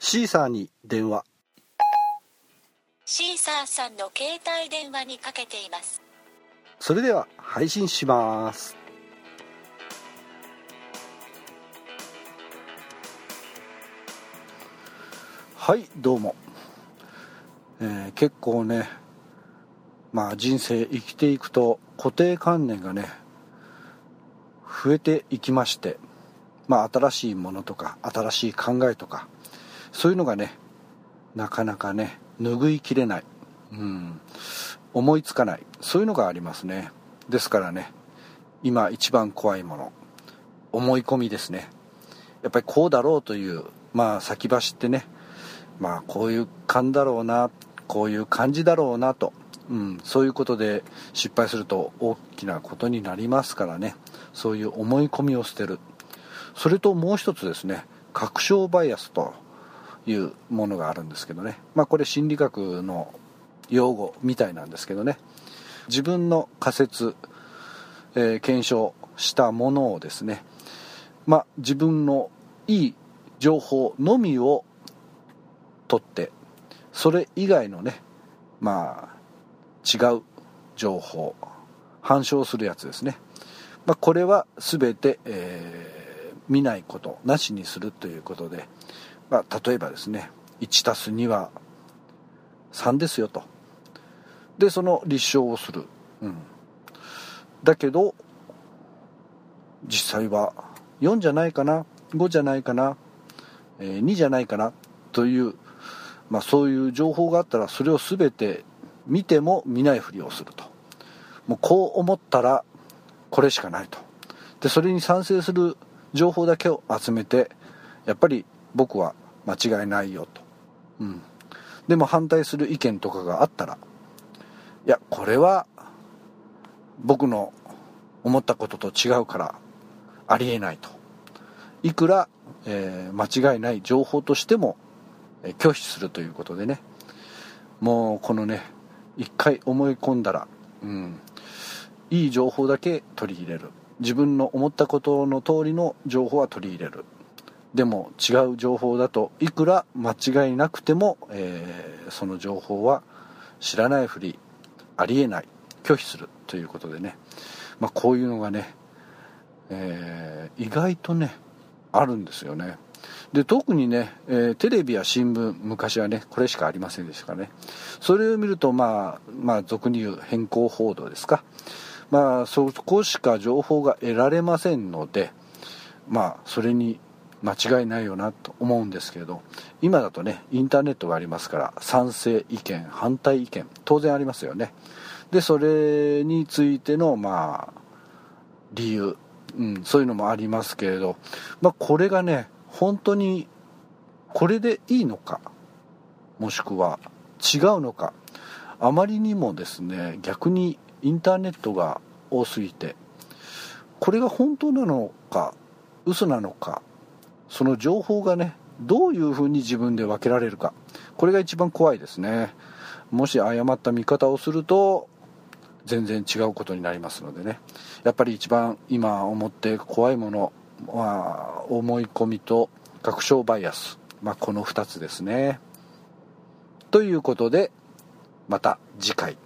シーサーに電話。シーサーさんの携帯電話にかけています。それでは配信します。はいどうも、えー結構ねまあ人生生きていくと固定観念がね増えていきましてまあ新しいものとか新しい考えとかそういうのがねなかなかね拭いきれない、うん、思いつかない。そういうのがありますね。ですからね今一番怖いもの。思い込みですね。やっぱりこうだろうというまあ先走ってねまあこういう感だろうなこういう感じだろうなと、うん、そういうことで失敗すると大きなことになりますからね。そういう思い込みを捨てる。それともう一つですね確証バイアスというものがあるんですけどね。まあこれ心理学の用語みたいなんですけどね。自分の仮説、えー検証したものをですね。まあ自分のいい情報のみを取ってそれ以外のねまあ違う情報反証するやつですね、まあ、これは全て、えー見ないことなしにするということで、まあ、例えばですね1たす2は3ですよと。でその立証をする、うん、だけど実際は4じゃないかな5じゃないかな、えー2じゃないかなという、まあ、そういう情報があったらそれを全て見ても見ないふりをすると。もうこう思ったらこれしかないと。でそれに賛成する情報だけを集めてやっぱり僕は間違いないよと、うん、でも反対する意見とかがあったらいやこれは僕の思ったことと違うからありえないと。いくら、えー間違いない情報としても、えー拒否するということでね。もうこのね一回思い込んだら、うん、いい情報だけ取り入れる。自分の思ったことの通りの情報は取り入れる。でも違う情報だといくら間違いなくても、えーその情報は知らないふりありえない拒否するということでね、まあ、こういうのがね、えー意外とねあるんですよね。で特にね、えーテレビや新聞昔はねこれしかありませんでしたからね。それを見るとまあまあ俗に言う変更報道ですか。まあそこしか情報が得られませんのでまあそれに間違いないよなと思うんですけれど今だとねインターネットがありますから賛成意見反対意見当然ありますよね。でそれについてのまあ理由、うん、そういうのもありますけれど、まあ、これがね本当にこれでいいのかもしくは違うのかあまりにもですね逆にインターネットが多すぎてこれが本当なのか嘘なのかその情報がねどういうふうに自分で分けられるか。これが一番怖いですね。もし誤った見方をすると全然違うことになりますのでね。やっぱり一番今思って怖いものは思い込みと確証バイアス、まあ、この2つですね。ということでまた次回。